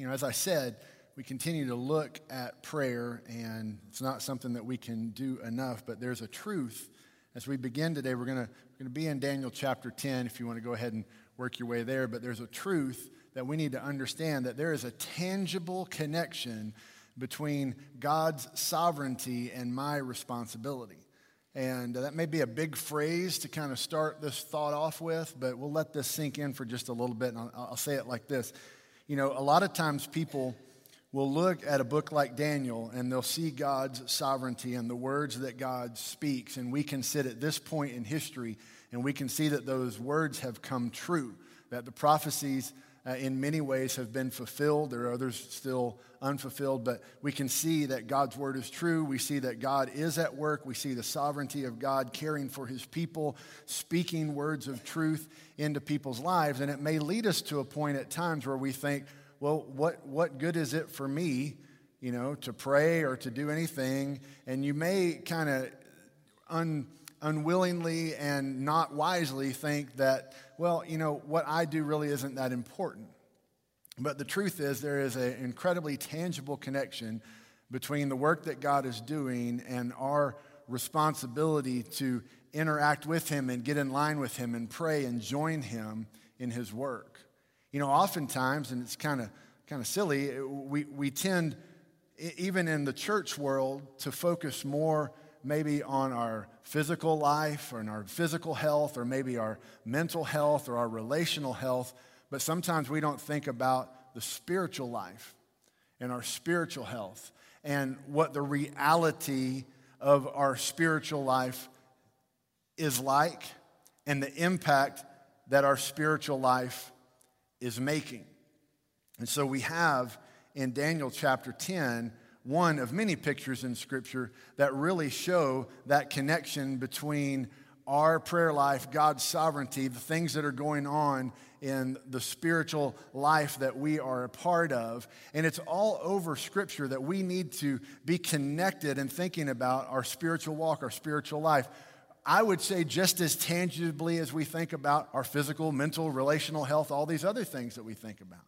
You know, as I said, we continue to look at prayer, and it's not something that we can do enough, but there's a truth. As we begin today, we're going to be in Daniel chapter 10 if you want to go ahead and work your way there, but there's a truth that we need to understand that there is a tangible connection between God's sovereignty and my responsibility. And that may be a big phrase to kind of start this thought off with, but we'll let this sink in for just a little bit, and I'll, I'll say it like this you know, a lot of times people will look at a book like Daniel and they'll see God's sovereignty and the words that God speaks. And we can sit at this point in history and we can see that those words have come true, that the prophecies uh, in many ways have been fulfilled. There are others still unfulfilled, but we can see that God's word is true. We see that God is at work. We see the sovereignty of God caring for his people, speaking words of truth into people's lives. And it may lead us to a point at times where we think, well, what, what good is it for me, you know, to pray or to do anything? And you may kind of un, unwillingly and not wisely think that, well, you know, what I do really isn't that important. But the truth is, there is an incredibly tangible connection between the work that God is doing and our responsibility to interact with Him and get in line with Him and pray and join Him in His work. You know, oftentimes, and it's kind of kind of silly, we, we tend, even in the church world, to focus more maybe on our physical life or in our physical health or maybe our mental health or our relational health, but sometimes we don't think about the spiritual life and our spiritual health and what the reality of our spiritual life is like and the impact that our spiritual life is making. And so we have in Daniel chapter 10 one of many pictures in Scripture that really show that connection between our prayer life, God's sovereignty, the things that are going on in the spiritual life that we are a part of. And it's all over Scripture that we need to be connected and thinking about our spiritual walk, our spiritual life. I would say just as tangibly as we think about our physical, mental, relational health, all these other things that we think about.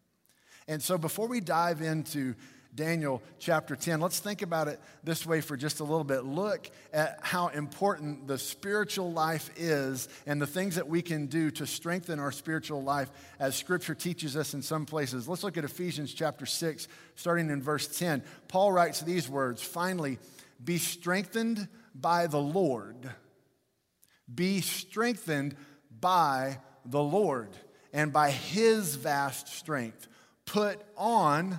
And so before we dive into Daniel chapter 10, let's think about it this way for just a little bit. Look at how important the spiritual life is and the things that we can do to strengthen our spiritual life as scripture teaches us in some places. Let's look at Ephesians chapter 6, starting in verse 10. Paul writes these words Finally, be strengthened by the Lord. Be strengthened by the Lord and by his vast strength. Put on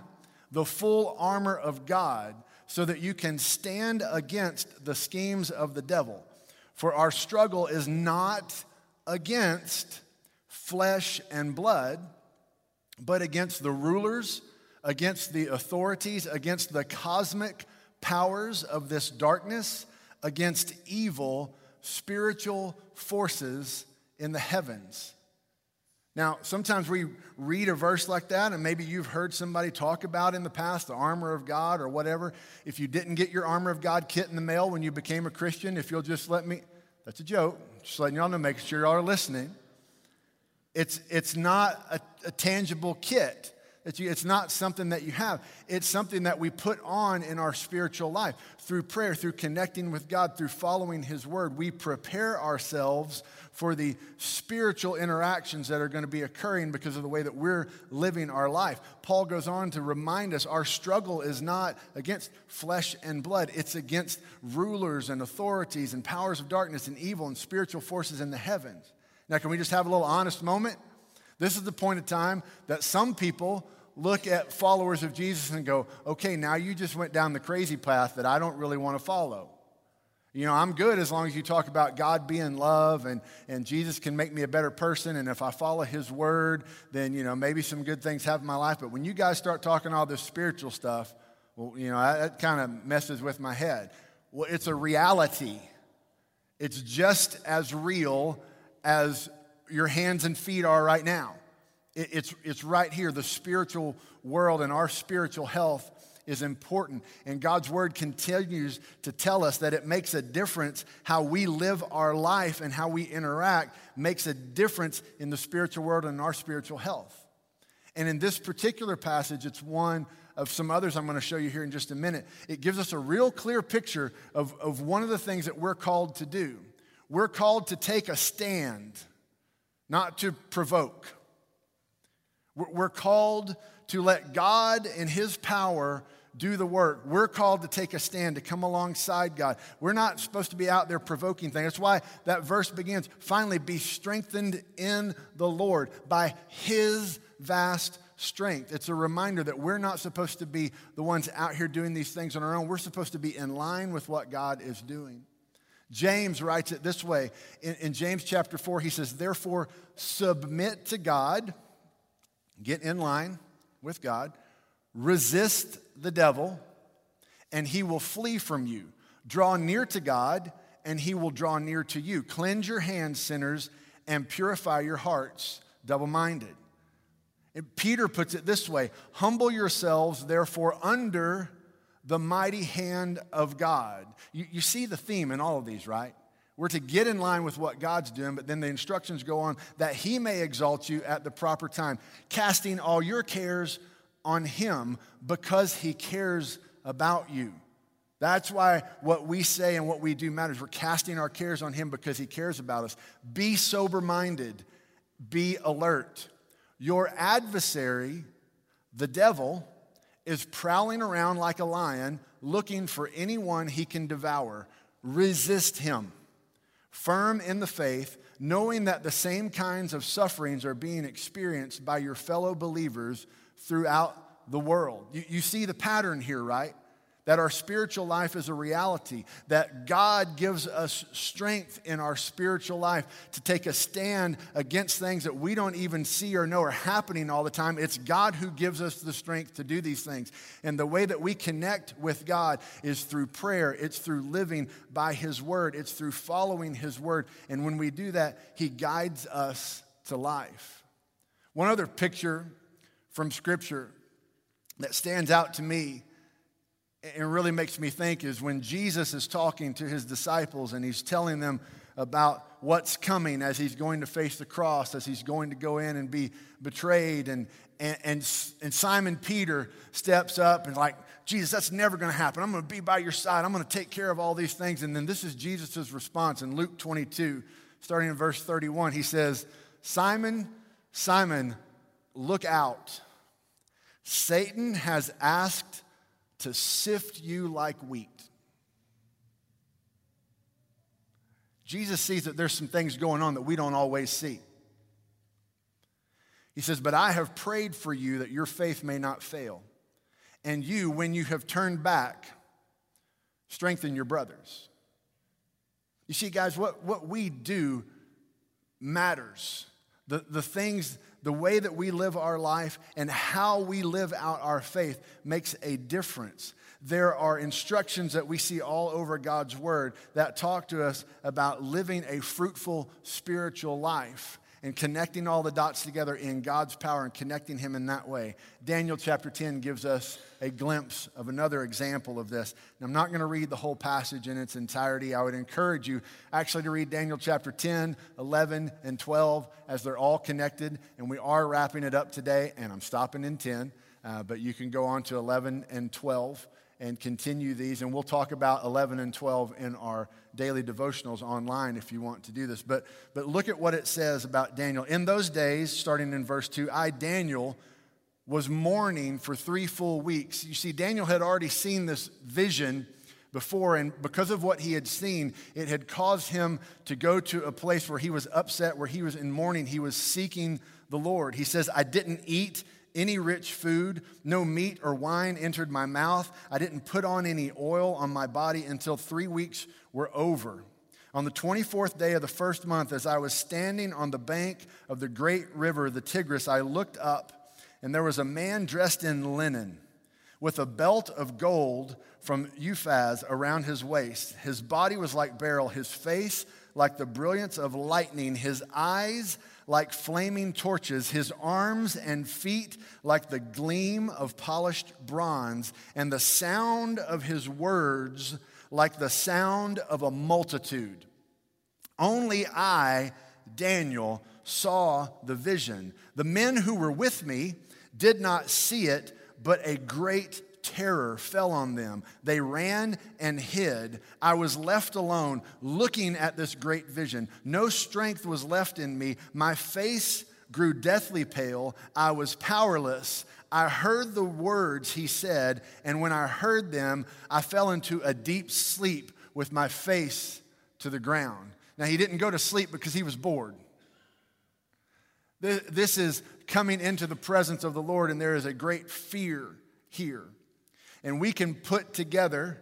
the full armor of God so that you can stand against the schemes of the devil. For our struggle is not against flesh and blood, but against the rulers, against the authorities, against the cosmic powers of this darkness, against evil spiritual forces in the heavens. Now, sometimes we read a verse like that, and maybe you've heard somebody talk about in the past the armor of God or whatever. If you didn't get your armor of God kit in the mail when you became a Christian, if you'll just let me, that's a joke, just letting y'all know, making sure y'all are listening. It's, it's not a, a tangible kit. It's it's not something that you have. It's something that we put on in our spiritual life through prayer, through connecting with God, through following His word. We prepare ourselves for the spiritual interactions that are going to be occurring because of the way that we're living our life. Paul goes on to remind us our struggle is not against flesh and blood, it's against rulers and authorities and powers of darkness and evil and spiritual forces in the heavens. Now, can we just have a little honest moment? This is the point of time that some people look at followers of Jesus and go, okay, now you just went down the crazy path that I don't really want to follow. You know, I'm good as long as you talk about God being love and, and Jesus can make me a better person. And if I follow his word, then, you know, maybe some good things happen in my life. But when you guys start talking all this spiritual stuff, well, you know, that, kind of messes with my head. Well, it's a reality. It's just as real as your hands and feet are right now. It's, it's right here. The spiritual world and our spiritual health is important. And God's word continues to tell us that it makes a difference how we live our life and how we interact makes a difference in the spiritual world and our spiritual health. And in this particular passage, it's one of some others I'm going to show you here in just a minute. It gives us a real clear picture of, of one of the things that we're called to do. We're called to take a stand, not to provoke. We're called to let God and His power do the work. We're called to take a stand, to come alongside God. We're not supposed to be out there provoking things. That's why that verse begins finally, be strengthened in the Lord by His vast strength. It's a reminder that we're not supposed to be the ones out here doing these things on our own. We're supposed to be in line with what God is doing. James writes it this way in, in James chapter 4, he says, Therefore, submit to God, get in line with God, resist the devil, and he will flee from you. Draw near to God, and he will draw near to you. Cleanse your hands, sinners, and purify your hearts, double minded. Peter puts it this way Humble yourselves, therefore, under the mighty hand of God. You, you see the theme in all of these, right? We're to get in line with what God's doing, but then the instructions go on that He may exalt you at the proper time, casting all your cares on Him because He cares about you. That's why what we say and what we do matters. We're casting our cares on Him because He cares about us. Be sober minded, be alert. Your adversary, the devil, is prowling around like a lion looking for anyone he can devour. Resist him. Firm in the faith, knowing that the same kinds of sufferings are being experienced by your fellow believers throughout the world. You, you see the pattern here, right? That our spiritual life is a reality, that God gives us strength in our spiritual life to take a stand against things that we don't even see or know are happening all the time. It's God who gives us the strength to do these things. And the way that we connect with God is through prayer, it's through living by His Word, it's through following His Word. And when we do that, He guides us to life. One other picture from Scripture that stands out to me and really makes me think is when Jesus is talking to his disciples and he's telling them about what's coming as he's going to face the cross, as he's going to go in and be betrayed. And, and, and, and Simon Peter steps up and, like, Jesus, that's never going to happen. I'm going to be by your side. I'm going to take care of all these things. And then this is Jesus' response in Luke 22, starting in verse 31. He says, Simon, Simon, look out. Satan has asked to sift you like wheat. Jesus sees that there's some things going on that we don't always see. He says, But I have prayed for you that your faith may not fail. And you, when you have turned back, strengthen your brothers. You see, guys, what, what we do matters. The, the things the way that we live our life and how we live out our faith makes a difference. There are instructions that we see all over God's Word that talk to us about living a fruitful spiritual life and connecting all the dots together in God's power and connecting Him in that way. Daniel chapter 10 gives us a glimpse of another example of this. And I'm not going to read the whole passage in its entirety. I would encourage you actually to read Daniel chapter 10, 11, and 12 as they're all connected. And we are wrapping it up today, and I'm stopping in 10, uh, but you can go on to 11 and 12 and continue these. And we'll talk about 11 and 12 in our daily devotionals online if you want to do this. But, but look at what it says about Daniel. In those days, starting in verse 2, I, Daniel, was mourning for three full weeks. You see, Daniel had already seen this vision before, and because of what he had seen, it had caused him to go to a place where he was upset, where he was in mourning. He was seeking the Lord. He says, I didn't eat any rich food. No meat or wine entered my mouth. I didn't put on any oil on my body until three weeks were over. On the 24th day of the first month, as I was standing on the bank of the great river, the Tigris, I looked up, and there was a man dressed in linen with a belt of gold from Uphaz around his waist. His body was like beryl, his face like the brilliance of lightning, his eyes like flaming torches, his arms and feet like the gleam of polished bronze, and the sound of his words like the sound of a multitude. Only I, Daniel, saw the vision. The men who were with me did not see it, but a great terror fell on them. They ran and hid. I was left alone looking at this great vision. No strength was left in me. My face grew deathly pale. I was powerless. I heard the words he said, and when I heard them, I fell into a deep sleep with my face to the ground. Now, he didn't go to sleep because he was bored. This is coming into the presence of the Lord, and there is a great fear here. And we can put together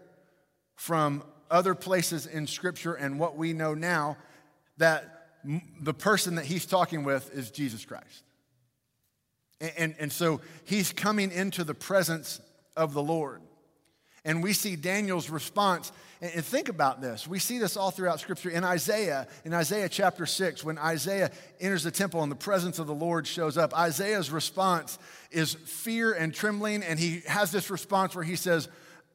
from other places in Scripture and what we know now that the person that he's talking with is Jesus Christ. And, and, and, so he's coming into the presence of the Lord. And we see Daniel's response. And, think about this. We see this all throughout Scripture. In Isaiah, in Isaiah chapter 6, when Isaiah enters the temple and the presence of the Lord shows up, Isaiah's response is fear and trembling. And he has this response where he says,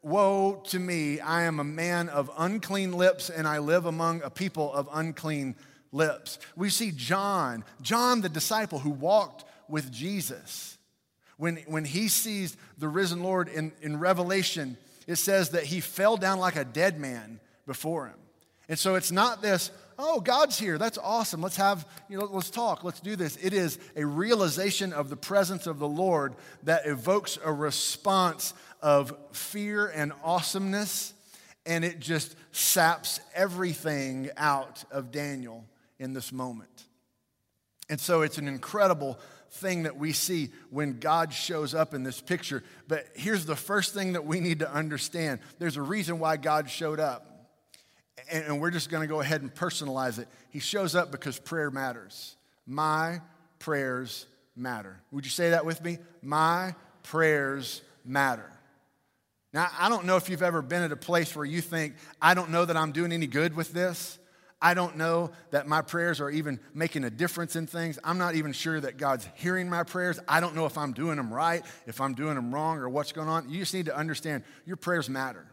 Woe to me, I am a man of unclean lips, and I live among a people of unclean lips. We see John, John the disciple who walked with Jesus. When, when he sees the risen Lord in, in Revelation, it says that he fell down like a dead man before him. And so it's not this, oh, God's here. That's awesome. Let's have, you know, let's talk. Let's do this. It is a realization of the presence of the Lord that evokes a response of fear and awesomeness, and it just saps everything out of Daniel in this moment. And so it's an incredible thing that we see when God shows up in this picture. But here's the first thing that we need to understand there's a reason why God showed up. And, we're just going to go ahead and personalize it. He shows up because prayer matters. My prayers matter. Would you say that with me? My prayers matter. Now, I don't know if you've ever been at a place where you think, I don't know that I'm doing any good with this. I don't know that my prayers are even making a difference in things. I'm not even sure that God's hearing my prayers. I don't know if I'm doing them right, if I'm doing them wrong, or what's going on. You just need to understand your prayers matter.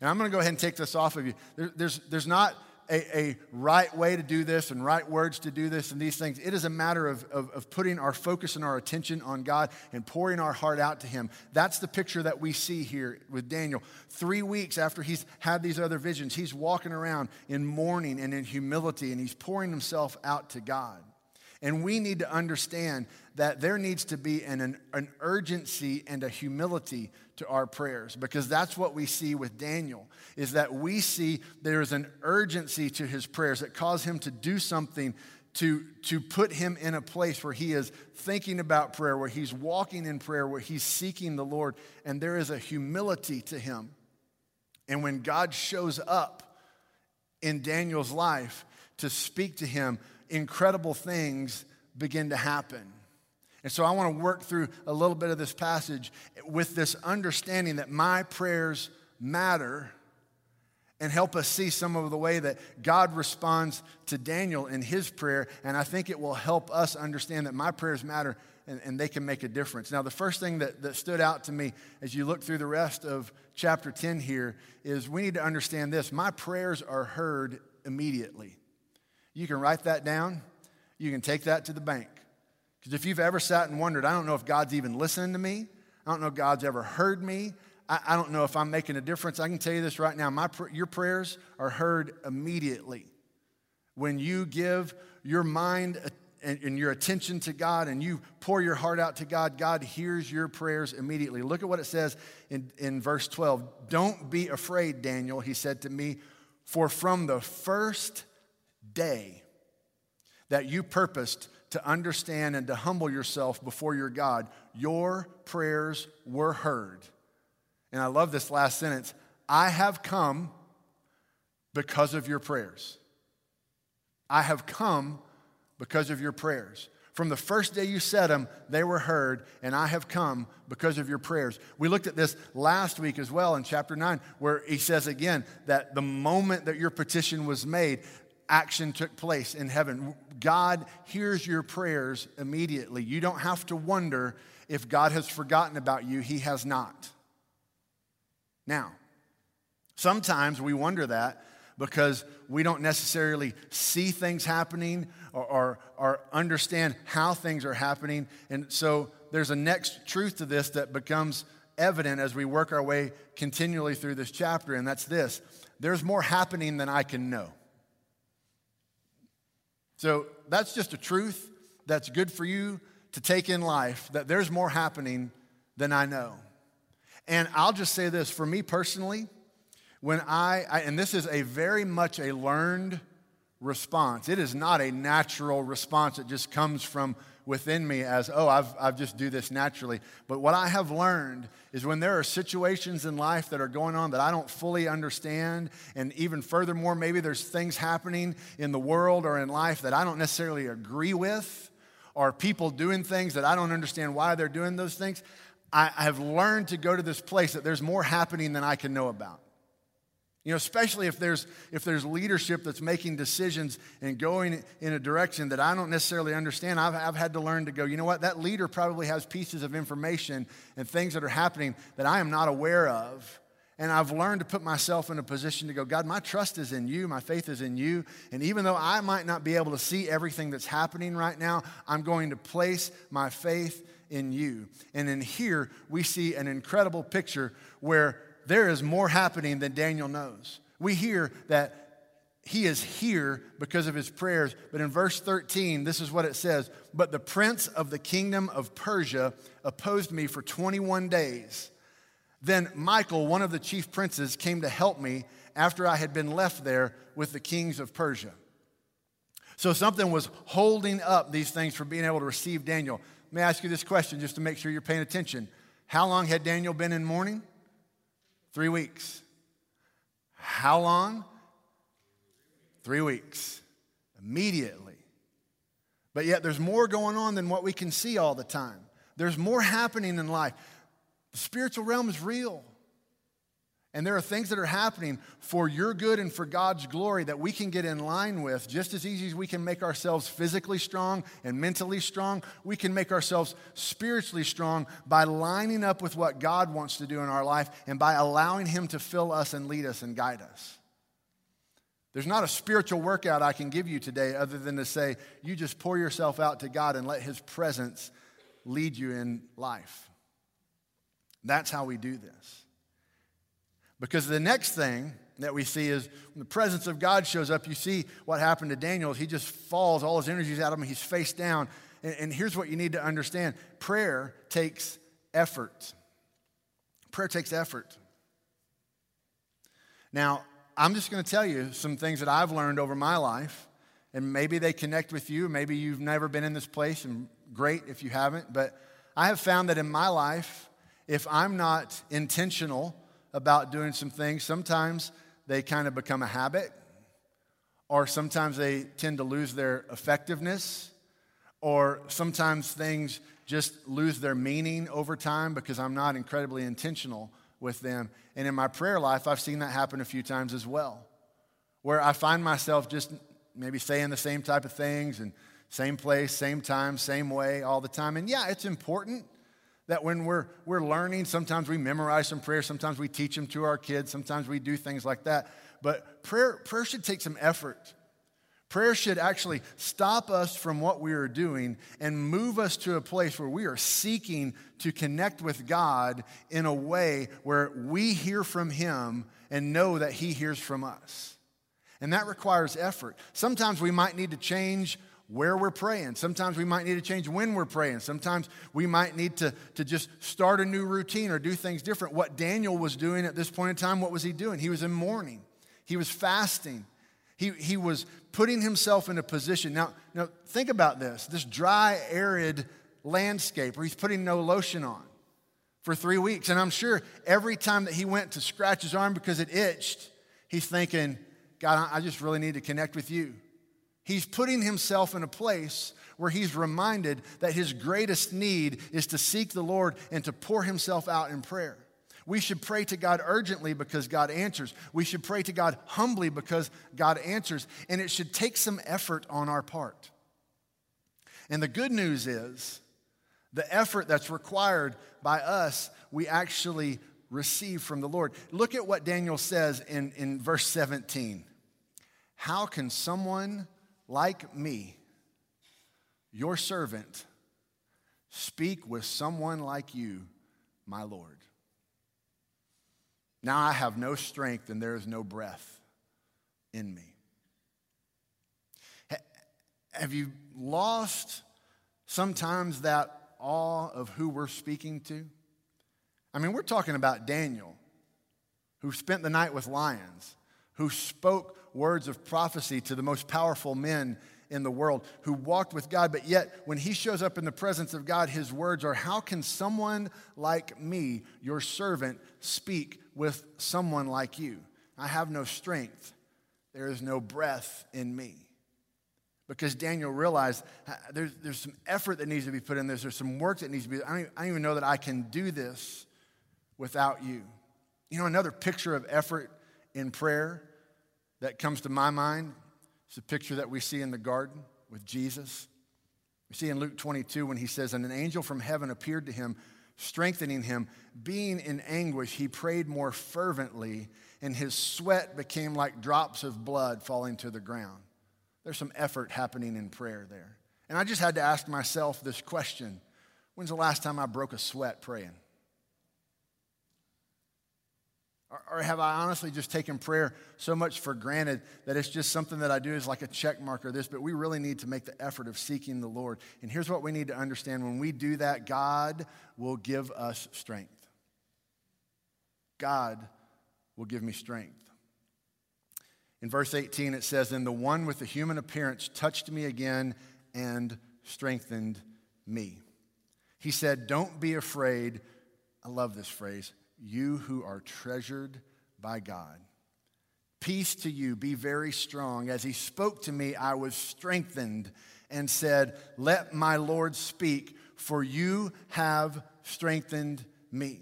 And I'm going to go ahead and take this off of you. There, there's, there's not a, a, right way to do this and right words to do this and these things. It is a matter of, of, of, putting our focus and our attention on God and pouring our heart out to Him. That's the picture that we see here with Daniel. Three weeks after he's had these other visions, he's walking around in mourning and in humility and he's pouring himself out to God. And we need to understand that there needs to be an, an, urgency and a humility to our prayers because that's what we see with Daniel is that we see there is an urgency to his prayers that cause him to do something to, to put him in a place where he is thinking about prayer, where he's walking in prayer, where he's seeking the Lord, and there is a humility to him. And when God shows up in Daniel's life to speak to him, incredible things begin to happen. And so I want to work through a little bit of this passage with this understanding that my prayers matter and help us see some of the way that God responds to Daniel in his prayer. And I think it will help us understand that my prayers matter and, and they can make a difference. Now, the first thing that, that stood out to me as you look through the rest of chapter 10 here is we need to understand this my prayers are heard immediately. You can write that down, you can take that to the bank. Because if you've ever sat and wondered, I don't know if God's even listening to me, I don't know if God's ever heard me, I, I don't know if I'm making a difference. I can tell you this right now my, your prayers are heard immediately. When you give your mind and, and your attention to God and you pour your heart out to God, God hears your prayers immediately. Look at what it says in, in verse 12. Don't be afraid, Daniel, he said to me, for from the first day that you purposed to understand and to humble yourself before your God, your prayers were heard. And I love this last sentence I have come because of your prayers. I have come because of your prayers. From the first day you said them, they were heard, and I have come because of your prayers. We looked at this last week as well in chapter 9, where he says again that the moment that your petition was made, action took place in heaven. God hears your prayers immediately. You don't have to wonder if God has forgotten about you, He has not. Now, sometimes we wonder that, because we don't necessarily see things happening or, or, or, understand how things are happening. And so there's a next truth to this that becomes evident as we work our way continually through this chapter, and that's this there's more happening than I can know. So that's just a truth that's good for you to take in life that there's more happening than I know. And I'll just say this for me personally, when I, I, and this is a very much a learned response, it is not a natural response that just comes from within me as, oh, I've, I've just do this naturally. But what I have learned is when there are situations in life that are going on that I don't fully understand, and even furthermore, maybe there's things happening in the world or in life that I don't necessarily agree with, or people doing things that I don't understand why they're doing those things, I, I have learned to go to this place that there's more happening than I can know about. You know, especially if there's, if there's leadership that's making decisions and going in a direction that I don't necessarily understand, I've, I've had to learn to go, you know what, that leader probably has pieces of information and things that are happening that I am not aware of. And I've learned to put myself in a position to go, God, my trust is in you, my faith is in you. And even though I might not be able to see everything that's happening right now, I'm going to place my faith in you. And in here, we see an incredible picture where there is more happening than Daniel knows. We hear that he is here because of his prayers. But in verse 13, this is what it says But the prince of the kingdom of Persia opposed me for 21 days. Then Michael, one of the chief princes, came to help me after I had been left there with the kings of Persia. So something was holding up these things from being able to receive Daniel. Let me ask you this question just to make sure you're paying attention. How long had Daniel been in mourning? Three weeks. How long? Three weeks. Immediately. But yet there's more going on than what we can see all the time. There's more happening in life. The spiritual realm is real. And there are things that are happening for your good and for God's glory that we can get in line with just as easy as we can make ourselves physically strong and mentally strong. We can make ourselves spiritually strong by lining up with what God wants to do in our life and by allowing Him to fill us and lead us and guide us. There's not a spiritual workout I can give you today other than to say, you just pour yourself out to God and let His presence lead you in life. That's how we do this. Because the next thing that we see is when the presence of God shows up, you see what happened to Daniel. He just falls, all his energy's out of him, he's face down. And, and here's what you need to understand prayer takes effort. Prayer takes effort. Now, I'm just going to tell you some things that I've learned over my life, and maybe they connect with you. Maybe you've never been in this place, and great if you haven't. But I have found that in my life, if I'm not intentional about doing some things. Sometimes they kind of become a habit, or sometimes they tend to lose their effectiveness, or sometimes things just lose their meaning over time because I'm not incredibly intentional with them. And in my prayer life, I've seen that happen a few times as well, where I find myself just maybe saying the same type of things and same place, same time, same way all the time. And yeah, it's important that when we're, we're learning, sometimes we memorize some prayers, sometimes we teach them to our kids, sometimes we do things like that. But prayer, prayer should take some effort. Prayer should actually stop us from what we are doing and move us to a place where we are seeking to connect with God in a way where we hear from Him and know that He hears from us. And that requires effort. Sometimes we might need to change where we're praying. Sometimes we might need to change when we're praying. Sometimes we might need to, to just start a new routine or do things different. What Daniel was doing at this point in time, what was he doing? He was in mourning, he was fasting, he, he was putting himself in a position. Now, now, think about this this dry, arid landscape where he's putting no lotion on for three weeks. And I'm sure every time that he went to scratch his arm because it itched, he's thinking, God, I just really need to connect with you. He's putting himself in a place where he's reminded that his greatest need is to seek the Lord and to pour himself out in prayer. We should pray to God urgently because God answers. We should pray to God humbly because God answers. And it should take some effort on our part. And the good news is the effort that's required by us, we actually receive from the Lord. Look at what Daniel says in, in verse 17. How can someone like me, your servant, speak with someone like you, my Lord? Now I have no strength and there is no breath in me. Have you lost sometimes that awe of who we're speaking to? I mean, we're talking about Daniel, who spent the night with lions, who spoke words of prophecy to the most powerful men in the world, who walked with God, but yet when he shows up in the presence of God, his words are, How can someone like me, your servant, speak with someone like you? I have no strength, there is no breath in me. Because Daniel realized there's, there's some effort that needs to be put in this, there's some work that needs to be, I don't, I don't even know that I can do this without you. You know, another picture of effort in prayer that comes to my mind is the picture that we see in the garden with Jesus. We see in Luke 22 when he says, And an angel from heaven appeared to him, strengthening him. Being in anguish, he prayed more fervently, and his sweat became like drops of blood falling to the ground. There's some effort happening in prayer there. And I just had to ask myself this question When's the last time I broke a sweat praying? Or, have I honestly just taken prayer so much for granted that it's just something that I do as like a check mark or this? But we really need to make the effort of seeking the Lord. And here's what we need to understand when we do that, God will give us strength. God will give me strength. In verse 18, it says, And the one with the human appearance touched me again and strengthened me. He said, Don't be afraid. I love this phrase you who are treasured by God. Peace to you, be very strong. As he spoke to me, I was strengthened and said, Let my Lord speak, for you have strengthened me.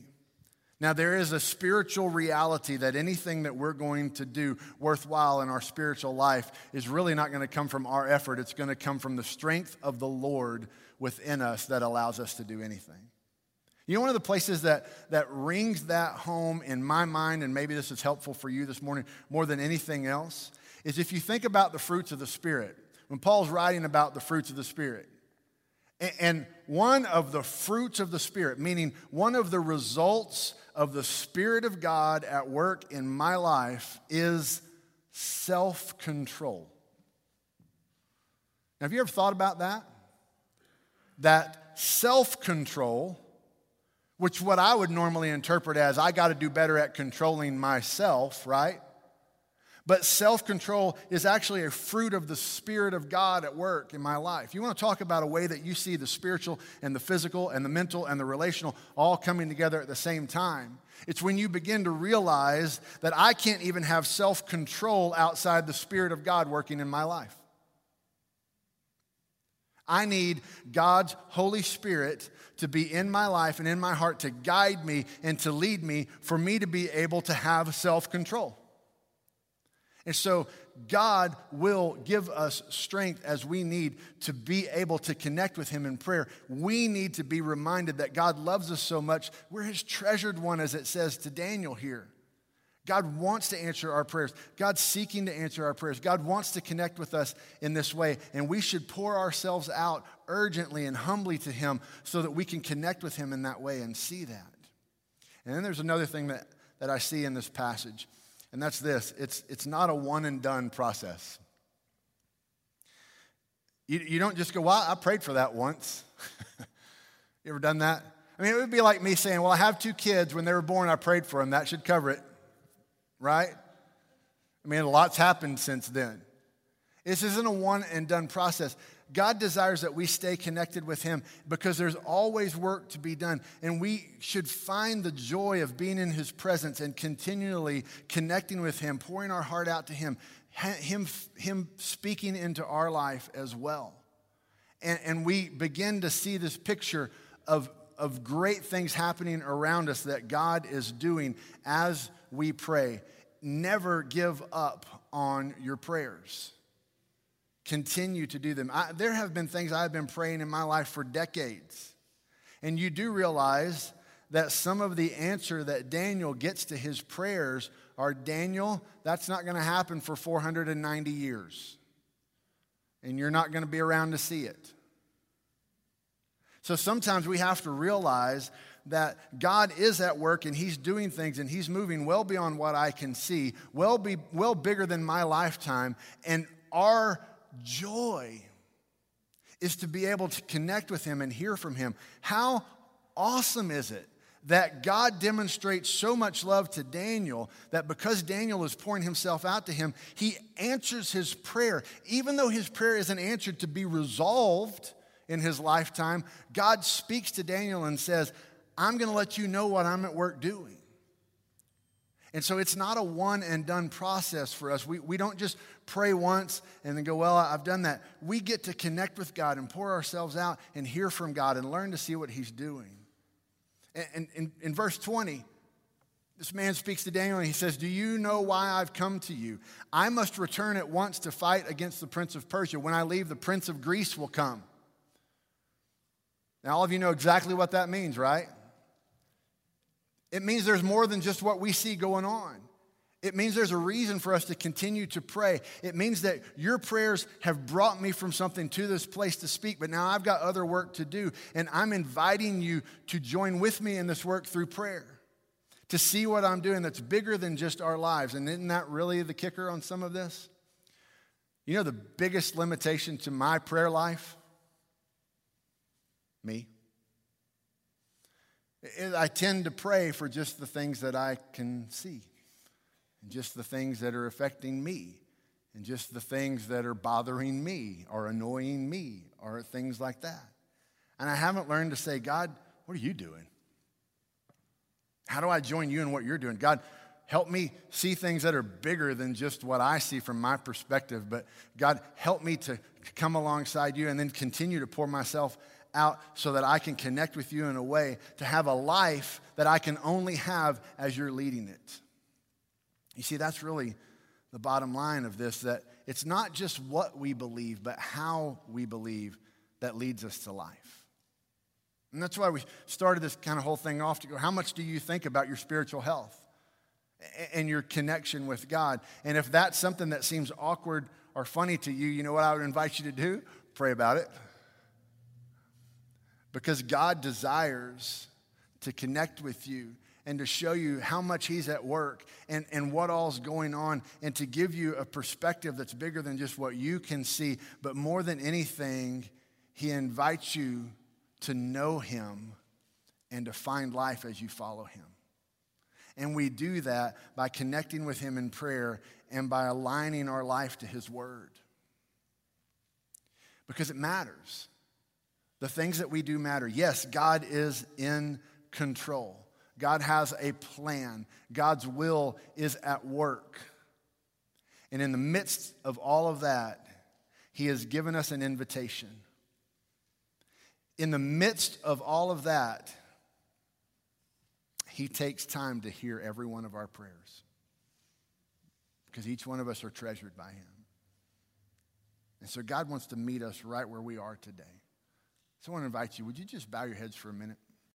Now, there is a spiritual reality that anything that we're going to do worthwhile in our spiritual life is really not going to come from our effort. It's going to come from the strength of the Lord within us that allows us to do anything. You know, one of the places that, that rings that home in my mind, and maybe this is helpful for you this morning more than anything else, is if you think about the fruits of the Spirit. When Paul's writing about the fruits of the Spirit, and one of the fruits of the Spirit, meaning one of the results of the Spirit of God at work in my life, is self control. Have you ever thought about that? That self control which what I would normally interpret as I got to do better at controlling myself, right? But self control is actually a fruit of the Spirit of God at work in my life. You want to talk about a way that you see the spiritual and the physical and the mental and the relational all coming together at the same time. It's when you begin to realize that I can't even have self control outside the Spirit of God working in my life. I need God's Holy Spirit to be in my life and in my heart to guide me and to lead me for me to be able to have self control. And so, God will give us strength as we need to be able to connect with Him in prayer. We need to be reminded that God loves us so much. We're His treasured one, as it says to Daniel here. God wants to answer our prayers. God's seeking to answer our prayers. God wants to connect with us in this way, and we should pour ourselves out urgently and humbly to Him so that we can connect with Him in that way and see that. And then there's another thing that, that I see in this passage, and that's this it's, it's not a one and done process. You, you don't just go, Well, I prayed for that once. you ever done that? I mean, it would be like me saying, Well, I have two kids. When they were born, I prayed for them. That should cover it right? I mean, a lot's happened since then. This isn't a one and done process. God desires that we stay connected with Him because there's always work to be done. And we should find the joy of being in His presence and continually connecting with Him, pouring our heart out to Him, Him, him speaking into our life as well. And, and we begin to see this picture of, of great things happening around us that God is doing as we pray. Never give up on your prayers. Continue to do them. I, there have been things I've been praying in my life for decades. And you do realize that some of the answer that Daniel gets to his prayers are Daniel, that's not going to happen for 490 years. And you're not going to be around to see it. So sometimes we have to realize that God is at work and He's doing things and He's moving well beyond what I can see, well, be, well bigger than my lifetime. And our joy is to be able to connect with Him and hear from Him. How awesome is it that God demonstrates so much love to Daniel that because Daniel is pouring himself out to him, he answers his prayer. Even though his prayer isn't answered to be resolved in his lifetime, God speaks to Daniel and says, I'm going to let you know what I'm at work doing. And so it's not a one and done process for us. We, we don't just pray once and then go, Well, I've done that. We get to connect with God and pour ourselves out and hear from God and learn to see what He's doing. And in, in verse 20, this man speaks to Daniel and he says, Do you know why I've come to you? I must return at once to fight against the prince of Persia. When I leave, the prince of Greece will come. Now, all of you know exactly what that means, right? It means there's more than just what we see going on. It means there's a reason for us to continue to pray. It means that your prayers have brought me from something to this place to speak, but now I've got other work to do. And I'm inviting you to join with me in this work through prayer, to see what I'm doing that's bigger than just our lives. And isn't that really the kicker on some of this? You know, the biggest limitation to my prayer life? Me. I tend to pray for just the things that I can see, and just the things that are affecting me, and just the things that are bothering me or annoying me, or things like that. And I haven't learned to say, God, what are you doing? How do I join you in what you're doing? God, help me see things that are bigger than just what I see from my perspective. But God, help me to come alongside you and then continue to pour myself out so that I can connect with you in a way to have a life that I can only have as you're leading it. You see, that's really the bottom line of this that it's not just what we believe, but how we believe that leads us to life. And that's why we started this kind of whole thing off to go, how much do you think about your spiritual health and your connection with God? And if that's something that seems awkward or funny to you, you know what I would invite you to do? Pray about it because God desires to connect with you and to show you how much He's at work and, and what all's going on, and to give you a perspective that's bigger than just what you can see. But more than anything, He invites you to know Him and to find life as you follow Him. And we do that by connecting with Him in prayer and by aligning our life to His Word. Because it matters. The things that we do matter. Yes, God is in control. God has a plan. God's will is at work. And in the midst of all of that, He has given us an invitation. In the midst of all of that, He takes time to hear every one of our prayers because each one of us are treasured by Him. And so God wants to meet us right where we are today. So I want to invite you, would you just bow your heads for a minute?